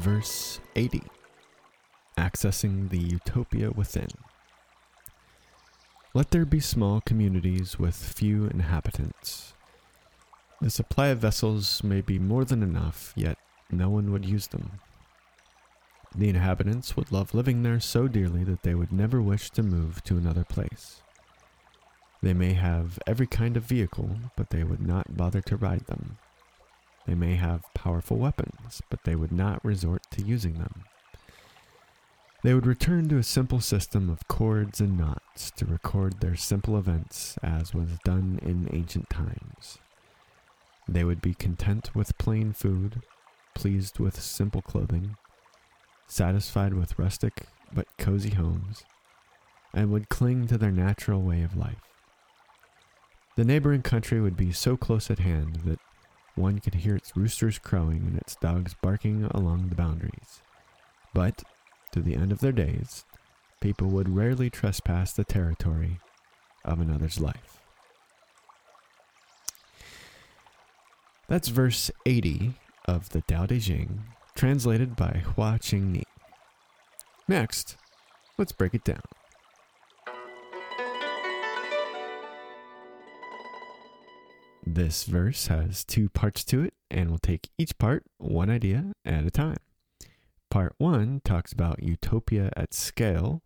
Verse 80 Accessing the Utopia Within. Let there be small communities with few inhabitants. The supply of vessels may be more than enough, yet no one would use them. The inhabitants would love living there so dearly that they would never wish to move to another place. They may have every kind of vehicle, but they would not bother to ride them. They may have powerful weapons, but they would not resort to using them. They would return to a simple system of cords and knots to record their simple events as was done in ancient times. They would be content with plain food, pleased with simple clothing, satisfied with rustic but cozy homes, and would cling to their natural way of life. The neighboring country would be so close at hand that one could hear its roosters crowing and its dogs barking along the boundaries. But, to the end of their days, people would rarely trespass the territory of another's life. That's verse 80 of the Tao Te Ching, translated by Hua Ching Ni. Next, let's break it down. This verse has two parts to it, and we'll take each part one idea at a time. Part one talks about utopia at scale,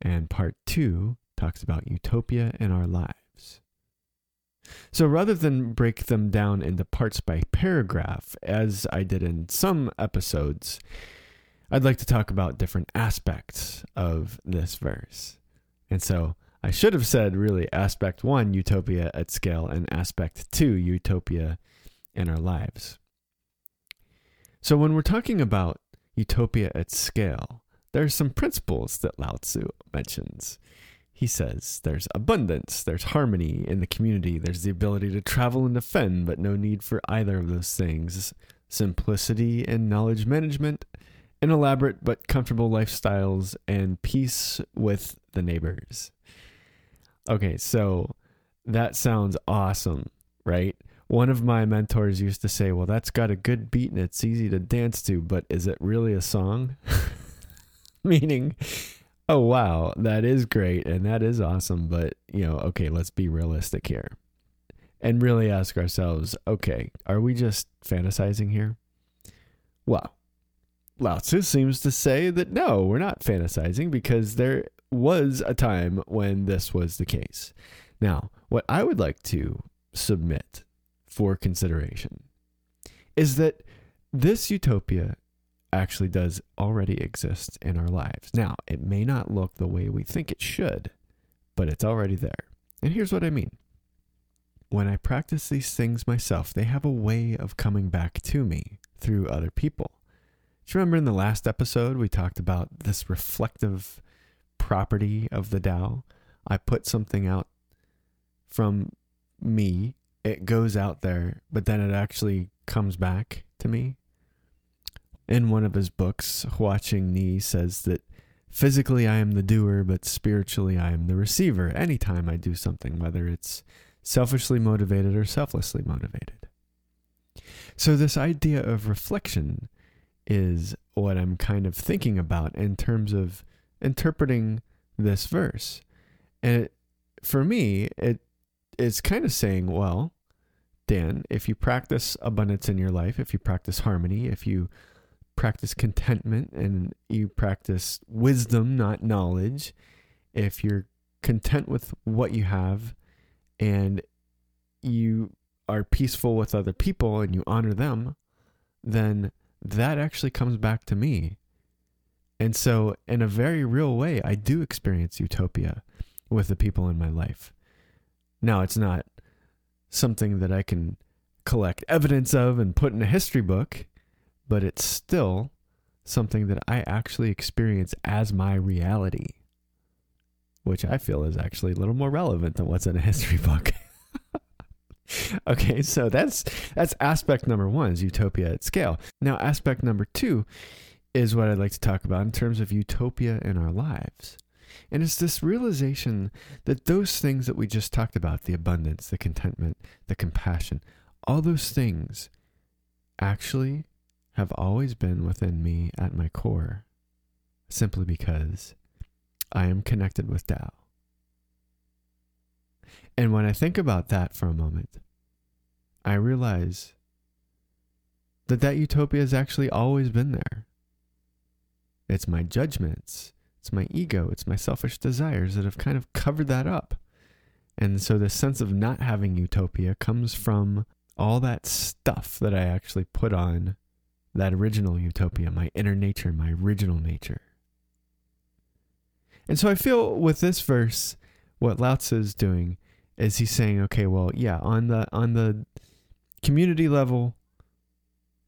and part two talks about utopia in our lives. So rather than break them down into parts by paragraph, as I did in some episodes, I'd like to talk about different aspects of this verse. And so I should have said really aspect one, utopia at scale, and aspect two, utopia in our lives. So when we're talking about utopia at scale, there are some principles that Lao Tzu mentions. He says there's abundance, there's harmony in the community, there's the ability to travel and defend, but no need for either of those things. Simplicity and knowledge management, and elaborate but comfortable lifestyles, and peace with the neighbors. Okay, so that sounds awesome, right? One of my mentors used to say, Well, that's got a good beat and it's easy to dance to, but is it really a song? Meaning, oh, wow, that is great and that is awesome, but, you know, okay, let's be realistic here and really ask ourselves, okay, are we just fantasizing here? Well, Lao Tzu seems to say that no, we're not fantasizing because there was a time when this was the case. Now, what I would like to submit for consideration is that this utopia actually does already exist in our lives. Now, it may not look the way we think it should, but it's already there. And here's what I mean when I practice these things myself, they have a way of coming back to me through other people. Do you remember in the last episode we talked about this reflective property of the Tao? I put something out from me, it goes out there, but then it actually comes back to me. In one of his books, Hua Ching Ni says that physically I am the doer, but spiritually I am the receiver. Anytime I do something, whether it's selfishly motivated or selflessly motivated. So, this idea of reflection is what I'm kind of thinking about in terms of interpreting this verse. And it, for me, it is kind of saying, well, Dan, if you practice abundance in your life, if you practice harmony, if you practice contentment and you practice wisdom, not knowledge, if you're content with what you have and you are peaceful with other people and you honor them, then that actually comes back to me. And so, in a very real way, I do experience utopia with the people in my life. Now, it's not something that I can collect evidence of and put in a history book, but it's still something that I actually experience as my reality, which I feel is actually a little more relevant than what's in a history book. okay, so that's that's aspect number one is utopia at scale. Now, aspect number two is what I'd like to talk about in terms of utopia in our lives. And it's this realization that those things that we just talked about the abundance, the contentment, the compassion all those things actually have always been within me at my core, simply because I am connected with Tao. And when I think about that for a moment, I realize that that utopia has actually always been there. It's my judgments, it's my ego, it's my selfish desires that have kind of covered that up. And so the sense of not having utopia comes from all that stuff that I actually put on that original utopia, my inner nature, my original nature. And so I feel with this verse, what Lao Tzu is doing is he's saying, okay, well, yeah, on the on the community level,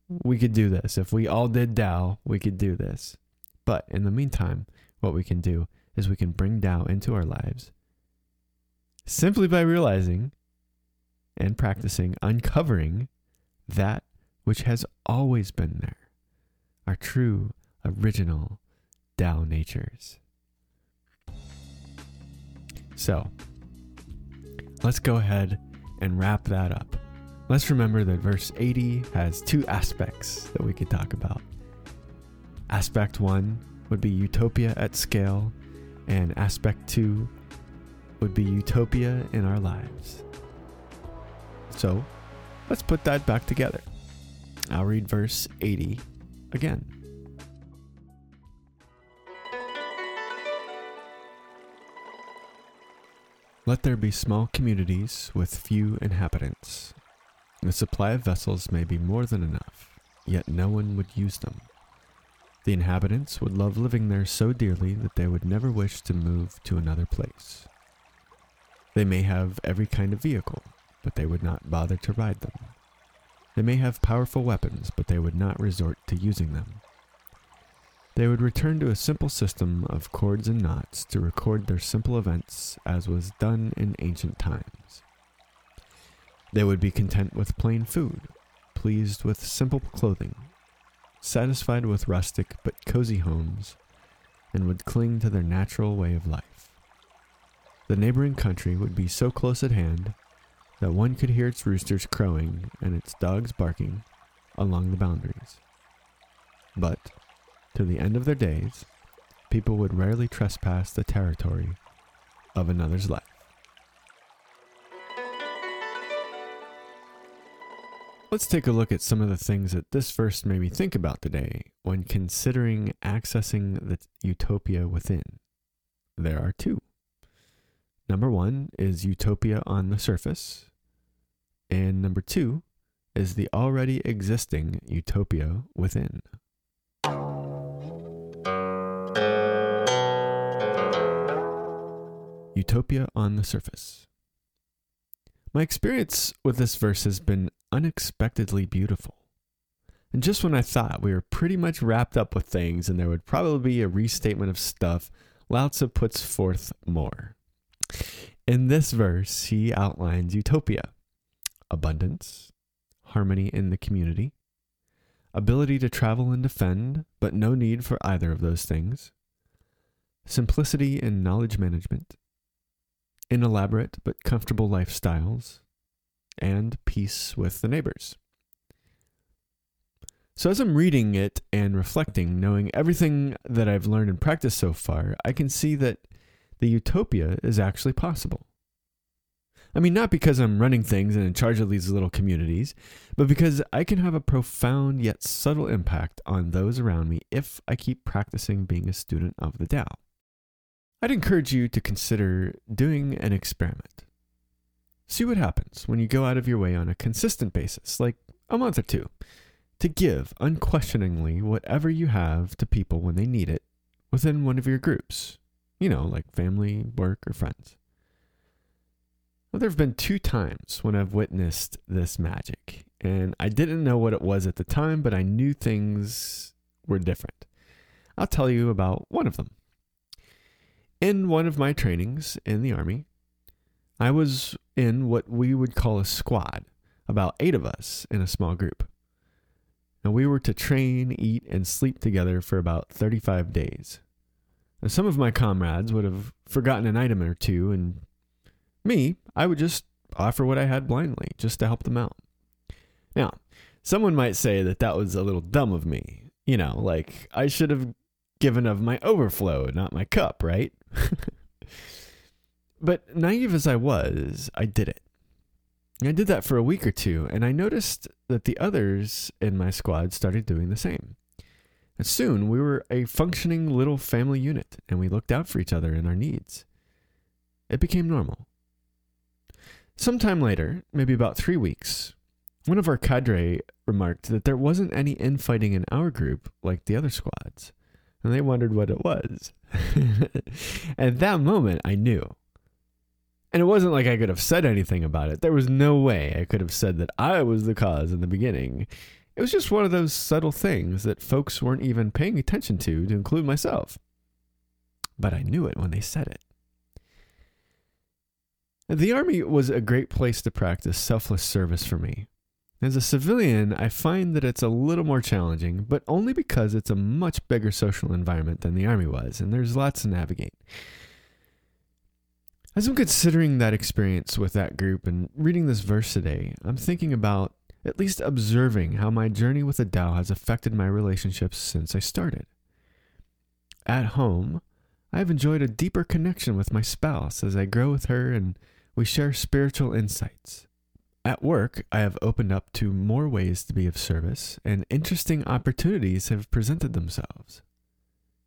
we could do this. If we all did Tao, we could do this. But in the meantime, what we can do is we can bring Tao into our lives simply by realizing and practicing uncovering that which has always been there, our true, original Tao natures. So, let's go ahead and wrap that up. Let's remember that verse 80 has two aspects that we could talk about. Aspect 1 would be utopia at scale, and aspect 2 would be utopia in our lives. So, let's put that back together. I'll read verse 80 again. Let there be small communities with few inhabitants the supply of vessels may be more than enough, yet no one would use them. The inhabitants would love living there so dearly that they would never wish to move to another place. They may have every kind of vehicle, but they would not bother to ride them. They may have powerful weapons, but they would not resort to using them. They would return to a simple system of cords and knots to record their simple events as was done in ancient times. They would be content with plain food, pleased with simple clothing, satisfied with rustic but cozy homes, and would cling to their natural way of life. The neighboring country would be so close at hand that one could hear its roosters crowing and its dogs barking along the boundaries. But, to the end of their days, people would rarely trespass the territory of another's life. Let's take a look at some of the things that this verse made me think about today when considering accessing the utopia within. There are two. Number one is utopia on the surface, and number two is the already existing utopia within. Utopia on the surface. My experience with this verse has been unexpectedly beautiful. And just when I thought we were pretty much wrapped up with things and there would probably be a restatement of stuff, Lao Tzu puts forth more. In this verse, he outlines utopia abundance, harmony in the community, ability to travel and defend, but no need for either of those things, simplicity in knowledge management, inelaborate but comfortable lifestyles, and peace with the neighbors. So, as I'm reading it and reflecting, knowing everything that I've learned and practiced so far, I can see that the utopia is actually possible. I mean, not because I'm running things and in charge of these little communities, but because I can have a profound yet subtle impact on those around me if I keep practicing being a student of the Tao. I'd encourage you to consider doing an experiment. See what happens when you go out of your way on a consistent basis, like a month or two, to give unquestioningly whatever you have to people when they need it within one of your groups, you know, like family, work, or friends. Well, there have been two times when I've witnessed this magic, and I didn't know what it was at the time, but I knew things were different. I'll tell you about one of them. In one of my trainings in the Army, I was in what we would call a squad, about eight of us in a small group. And we were to train, eat, and sleep together for about 35 days. Now, some of my comrades would have forgotten an item or two, and me, I would just offer what I had blindly, just to help them out. Now, someone might say that that was a little dumb of me. You know, like I should have given of my overflow, not my cup, right? but naive as I was, I did it. I did that for a week or two, and I noticed that the others in my squad started doing the same. And soon we were a functioning little family unit, and we looked out for each other and our needs. It became normal. Sometime later, maybe about three weeks, one of our cadre remarked that there wasn't any infighting in our group like the other squads, and they wondered what it was. At that moment, I knew. And it wasn't like I could have said anything about it. There was no way I could have said that I was the cause in the beginning. It was just one of those subtle things that folks weren't even paying attention to, to include myself. But I knew it when they said it. The Army was a great place to practice selfless service for me. As a civilian, I find that it's a little more challenging, but only because it's a much bigger social environment than the Army was, and there's lots to navigate. As I'm considering that experience with that group and reading this verse today, I'm thinking about at least observing how my journey with the Tao has affected my relationships since I started. At home, I have enjoyed a deeper connection with my spouse as I grow with her and we share spiritual insights. At work, I have opened up to more ways to be of service, and interesting opportunities have presented themselves.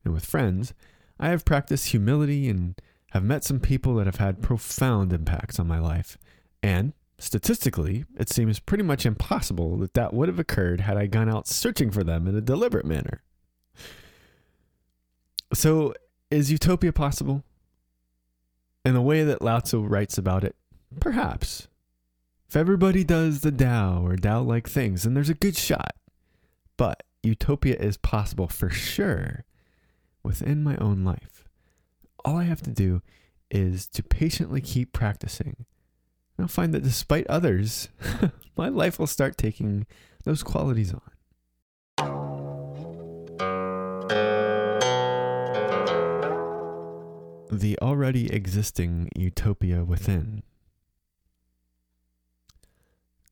And with friends, I have practiced humility and have met some people that have had profound impacts on my life. And statistically, it seems pretty much impossible that that would have occurred had I gone out searching for them in a deliberate manner. So, is utopia possible? In the way that Lao Tzu writes about it, perhaps. If everybody does the Tao or Tao like things, then there's a good shot. But utopia is possible for sure within my own life. All I have to do is to patiently keep practicing. And I'll find that despite others, my life will start taking those qualities on. the already existing utopia within.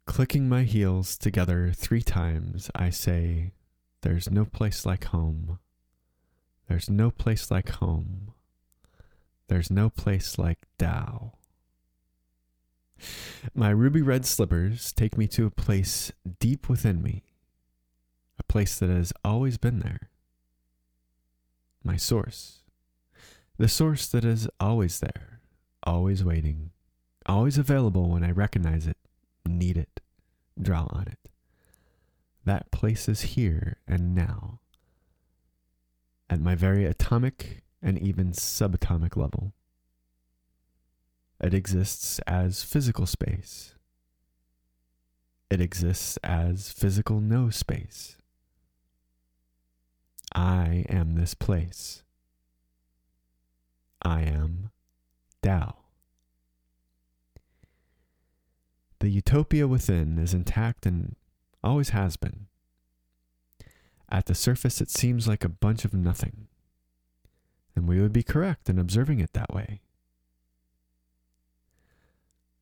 Clicking my heels together three times, I say, There's no place like home. There's no place like home. There's no place like Tao. My ruby red slippers take me to a place deep within me, a place that has always been there. My source. The source that is always there, always waiting, always available when I recognize it, need it, draw on it. That place is here and now, at my very atomic and even subatomic level. it exists as physical space. It exists as physical no space. I am this place. I am Tao. The utopia within is intact and always has been. At the surface, it seems like a bunch of nothing, and we would be correct in observing it that way.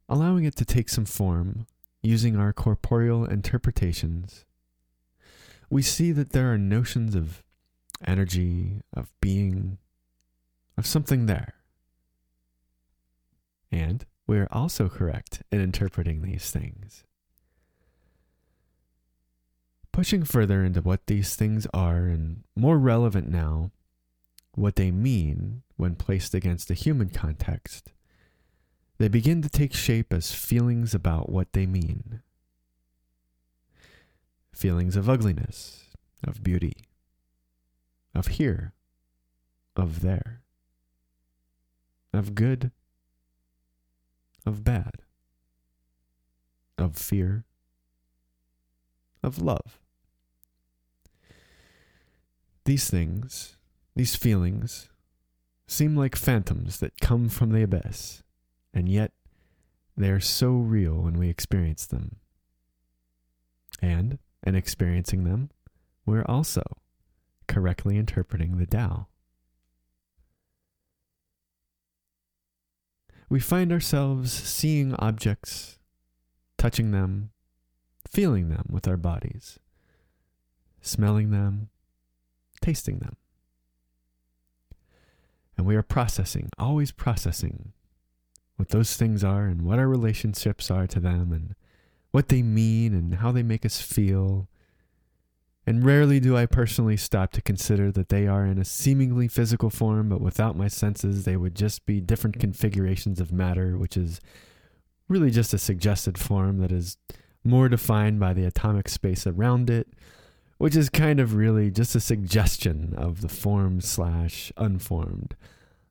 Allowing it to take some form, using our corporeal interpretations, we see that there are notions of energy, of being, of something there. And we are also correct in interpreting these things. Pushing further into what these things are, and more relevant now, what they mean when placed against a human context, they begin to take shape as feelings about what they mean. Feelings of ugliness, of beauty, of here, of there, of good, of bad, of fear, of love. These things, these feelings, seem like phantoms that come from the abyss, and yet they are so real when we experience them. And, in experiencing them, we're also correctly interpreting the Tao. We find ourselves seeing objects, touching them, feeling them with our bodies, smelling them, tasting them. And we are processing, always processing what those things are and what our relationships are to them and what they mean and how they make us feel. And rarely do I personally stop to consider that they are in a seemingly physical form, but without my senses, they would just be different configurations of matter, which is really just a suggested form that is more defined by the atomic space around it, which is kind of really just a suggestion of the form slash unformed,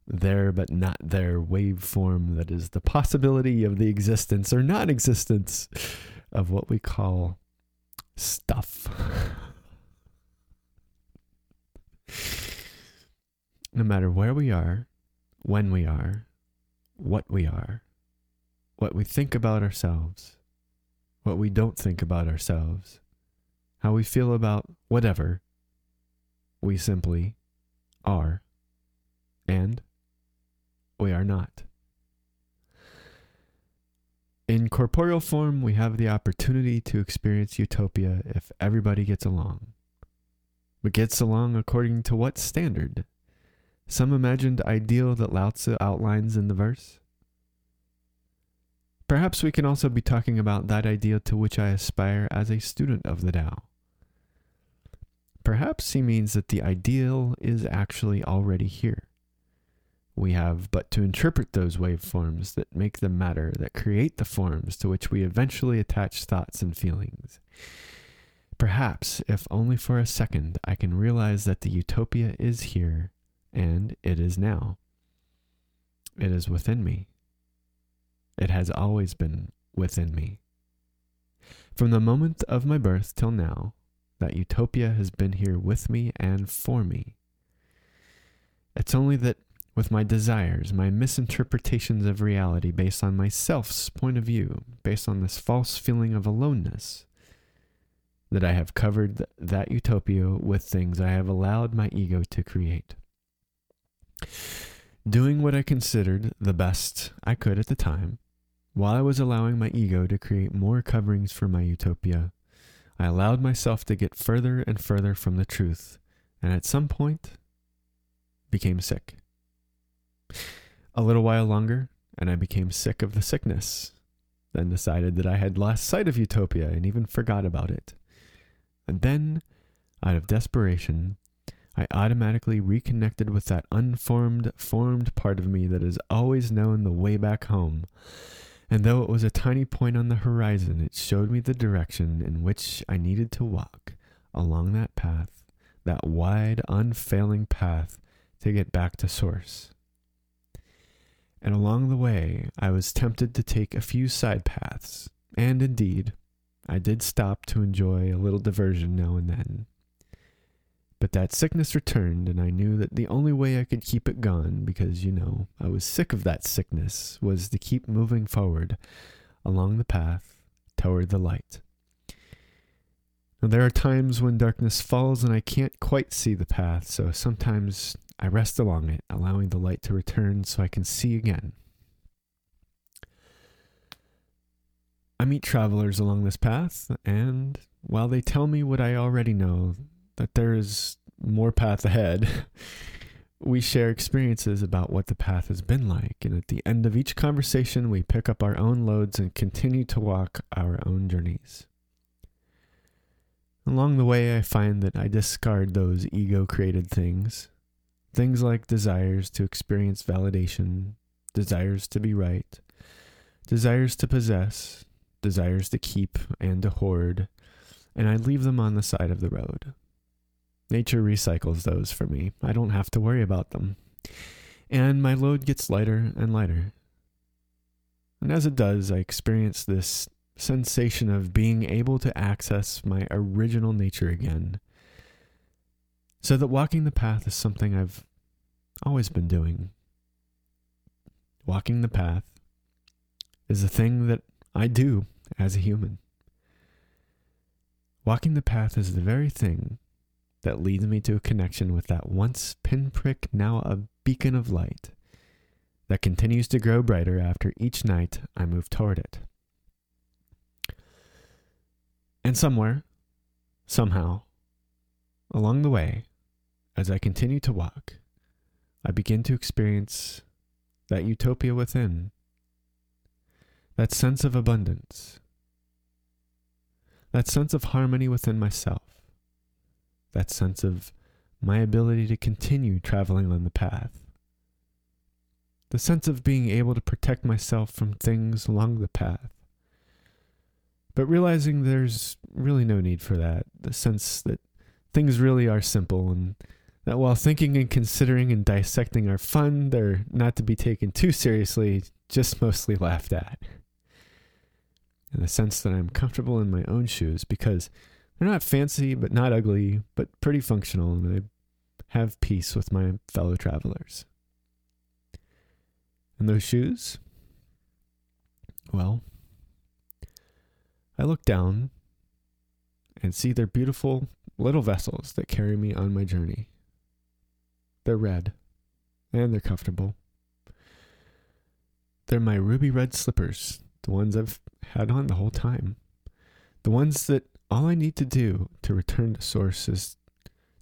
there but not there waveform that is the possibility of the existence or non existence of what we call stuff. no matter where we are, when we are, what we are, what we think about ourselves, what we don't think about ourselves, how we feel about whatever, we simply are, and we are not. In corporeal form, we have the opportunity to experience utopia if everybody gets along. But gets along according to what standard? Some imagined ideal that Lao Tzu outlines in the verse? Perhaps we can also be talking about that ideal to which I aspire as a student of the Tao. Perhaps he means that the ideal is actually already here. We have but to interpret those waveforms that make the matter, that create the forms to which we eventually attach thoughts and feelings. Perhaps, if only for a second, I can realize that the utopia is here and it is now. It is within me. It has always been within me. From the moment of my birth till now, that utopia has been here with me and for me. It's only that with my desires, my misinterpretations of reality based on myself's point of view, based on this false feeling of aloneness, that I have covered that utopia with things I have allowed my ego to create. Doing what I considered the best I could at the time, while I was allowing my ego to create more coverings for my utopia, I allowed myself to get further and further from the truth, and at some point became sick. A little while longer, and I became sick of the sickness, then decided that I had lost sight of utopia and even forgot about it. And then, out of desperation, I automatically reconnected with that unformed, formed part of me that has always known the way back home. And though it was a tiny point on the horizon, it showed me the direction in which I needed to walk along that path, that wide, unfailing path to get back to source. And along the way, I was tempted to take a few side paths, and indeed, I did stop to enjoy a little diversion now and then. But that sickness returned, and I knew that the only way I could keep it gone, because, you know, I was sick of that sickness, was to keep moving forward along the path toward the light. Now, there are times when darkness falls and I can't quite see the path, so sometimes I rest along it, allowing the light to return so I can see again. I meet travelers along this path, and while they tell me what I already know, that there is more path ahead, we share experiences about what the path has been like. And at the end of each conversation, we pick up our own loads and continue to walk our own journeys. Along the way, I find that I discard those ego created things. Things like desires to experience validation, desires to be right, desires to possess, desires to keep and to hoard, and I leave them on the side of the road. Nature recycles those for me. I don't have to worry about them. And my load gets lighter and lighter. And as it does, I experience this sensation of being able to access my original nature again. So that walking the path is something I've always been doing. Walking the path is a thing that I do as a human. Walking the path is the very thing that leads me to a connection with that once pinprick, now a beacon of light that continues to grow brighter after each night I move toward it. And somewhere, somehow, along the way, as I continue to walk, I begin to experience that utopia within, that sense of abundance, that sense of harmony within myself, that sense of my ability to continue traveling on the path, the sense of being able to protect myself from things along the path. But realizing there's really no need for that, the sense that things really are simple and that while thinking and considering and dissecting are fun, they're not to be taken too seriously, just mostly laughed at. And the sense that I'm comfortable in my own shoes because they're not fancy, but not ugly, but pretty functional, and I have peace with my fellow travelers. And those shoes? Well, I look down and see they're beautiful little vessels that carry me on my journey. They're red, and they're comfortable. They're my ruby red slippers, the ones I've had on the whole time. The ones that all I need to do to return to source is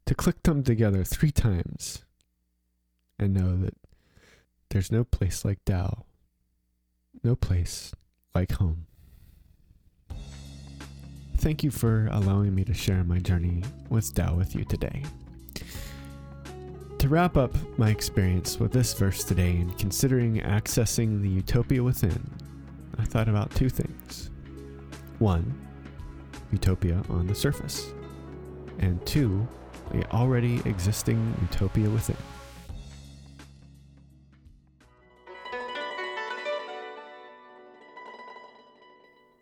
to click them together three times and know that there's no place like Tao, no place like home. Thank you for allowing me to share my journey with Tao with you today. To wrap up my experience with this verse today and considering accessing the utopia within, I thought about two things. One, utopia on the surface, and two, a already existing utopia within.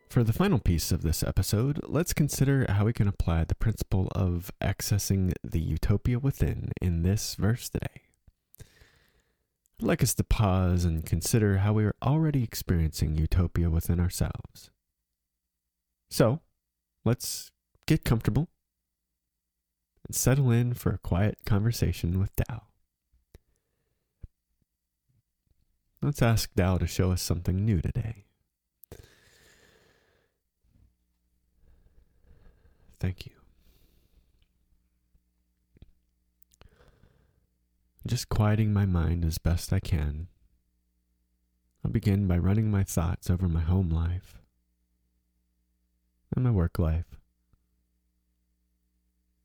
For the final piece of this episode, let's consider how we can apply the principle of accessing the utopia within in this verse today. I'd like us to pause and consider how we are already experiencing utopia within ourselves. So, let's get comfortable and settle in for a quiet conversation with Tao. Let's ask Tao to show us something new today. Thank you. Just quieting my mind as best I can. I'll begin by running my thoughts over my home life and my work life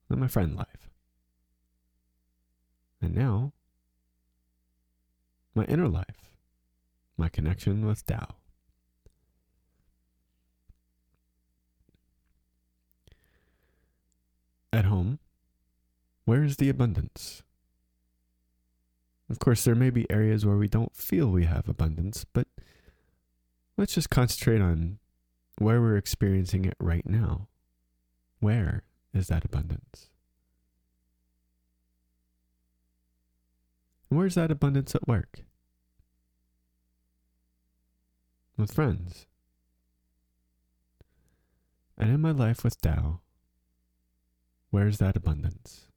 and my friend life. And now, my inner life, my connection with Tao. At home, where is the abundance? Of course, there may be areas where we don't feel we have abundance, but let's just concentrate on where we're experiencing it right now. Where is that abundance? And where's that abundance at work? With friends. And in my life with Tao, where's that abundance?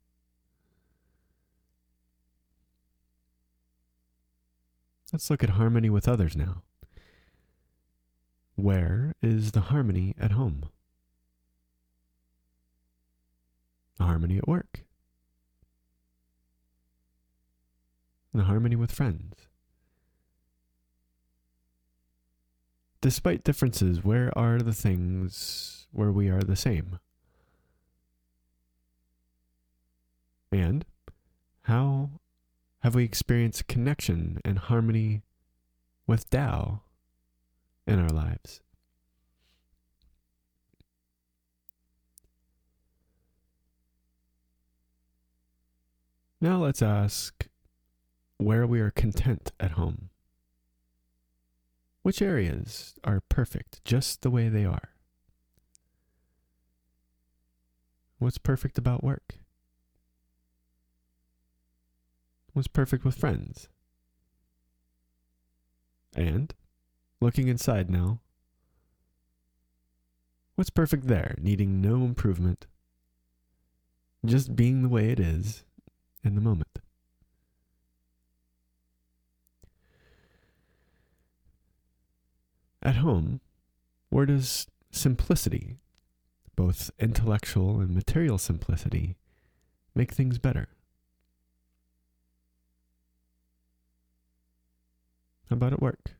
Let's look at harmony with others now. Where is the harmony at home? The harmony at work? The harmony with friends? Despite differences, where are the things where we are the same? And how have we experienced connection and harmony with Tao in our lives? Now let's ask where we are content at home. Which areas are perfect just the way they are? What's perfect about work? What's perfect with friends? And, looking inside now, what's perfect there, needing no improvement? Just being the way it is in the moment. At home, where does simplicity, both intellectual and material simplicity, make things better? How about at work?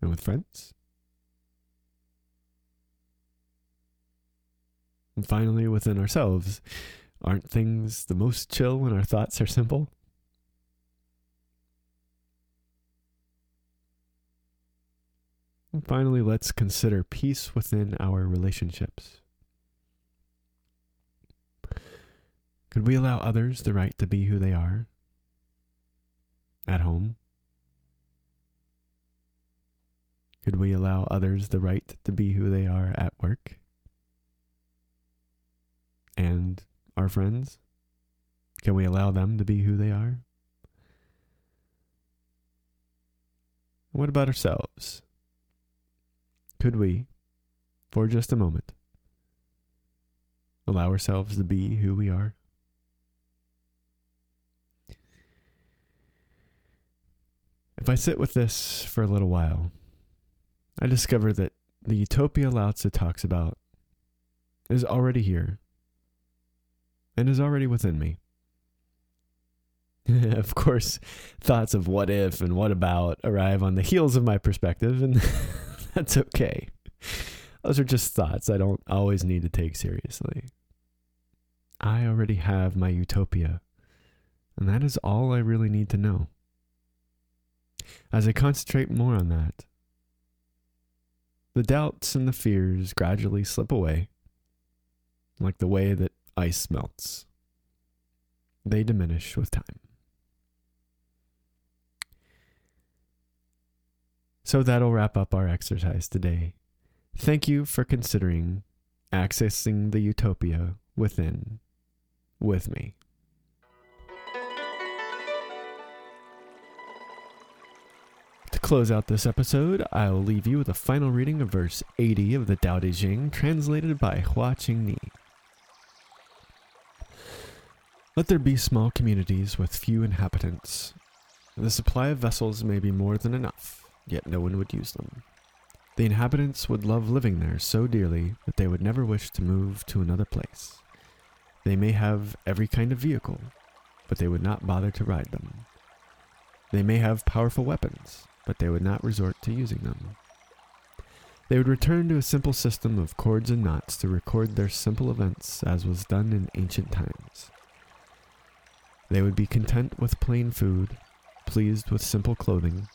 And with friends? And finally, within ourselves, aren't things the most chill when our thoughts are simple? And finally, let's consider peace within our relationships. Could we allow others the right to be who they are? At home? Could we allow others the right to be who they are at work? And our friends? Can we allow them to be who they are? What about ourselves? Could we, for just a moment, allow ourselves to be who we are? If I sit with this for a little while, I discover that the utopia Lao Tzu talks about is already here and is already within me. of course, thoughts of what if and what about arrive on the heels of my perspective, and that's okay. Those are just thoughts I don't always need to take seriously. I already have my utopia, and that is all I really need to know. As I concentrate more on that, the doubts and the fears gradually slip away, like the way that ice melts. They diminish with time. So that'll wrap up our exercise today. Thank you for considering accessing the utopia within with me. Close out this episode, I'll leave you with a final reading of verse 80 of the Tao Te Ching, translated by Hua Ching Ni. Let there be small communities with few inhabitants. The supply of vessels may be more than enough, yet no one would use them. The inhabitants would love living there so dearly that they would never wish to move to another place. They may have every kind of vehicle, but they would not bother to ride them. They may have powerful weapons, but they would not resort to using them. They would return to a simple system of cords and knots to record their simple events as was done in ancient times. They would be content with plain food, pleased with simple clothing,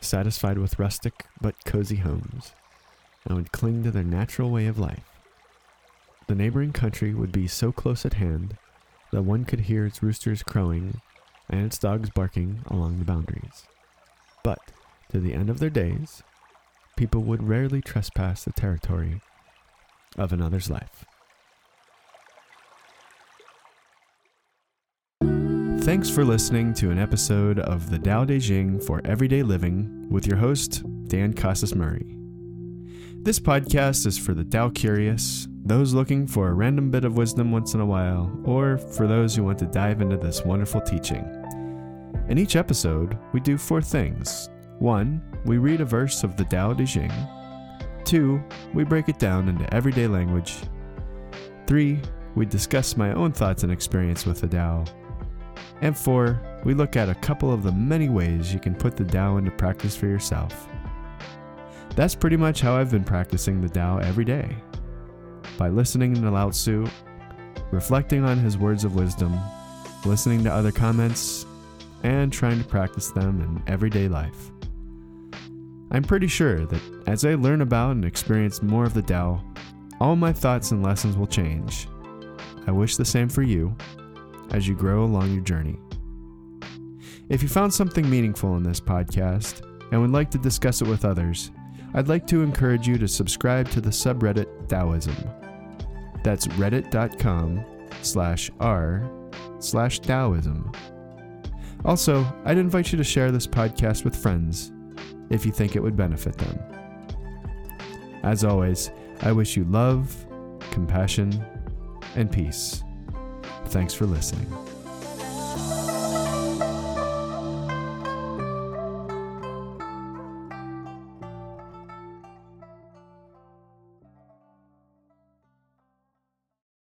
satisfied with rustic but cozy homes, and would cling to their natural way of life. The neighboring country would be so close at hand that one could hear its roosters crowing and its dogs barking along the boundaries. But to the end of their days, people would rarely trespass the territory of another's life. Thanks for listening to an episode of the Tao Te Ching for Everyday Living with your host, Dan Casas Murray. This podcast is for the Tao curious, those looking for a random bit of wisdom once in a while, or for those who want to dive into this wonderful teaching. In each episode, we do four things. One, we read a verse of the Tao Te Ching. Two, we break it down into everyday language. Three, we discuss my own thoughts and experience with the Tao. And four, we look at a couple of the many ways you can put the Tao into practice for yourself. That's pretty much how I've been practicing the Tao every day. By listening to Lao Tzu, reflecting on his words of wisdom, listening to other comments, and trying to practice them in everyday life. I'm pretty sure that as I learn about and experience more of the Tao, all my thoughts and lessons will change. I wish the same for you as you grow along your journey. If you found something meaningful in this podcast and would like to discuss it with others, I'd like to encourage you to subscribe to the subreddit Taoism. That's reddit.com slash r slash Taoism. Also, I'd invite you to share this podcast with friends if you think it would benefit them. As always, I wish you love, compassion, and peace. Thanks for listening.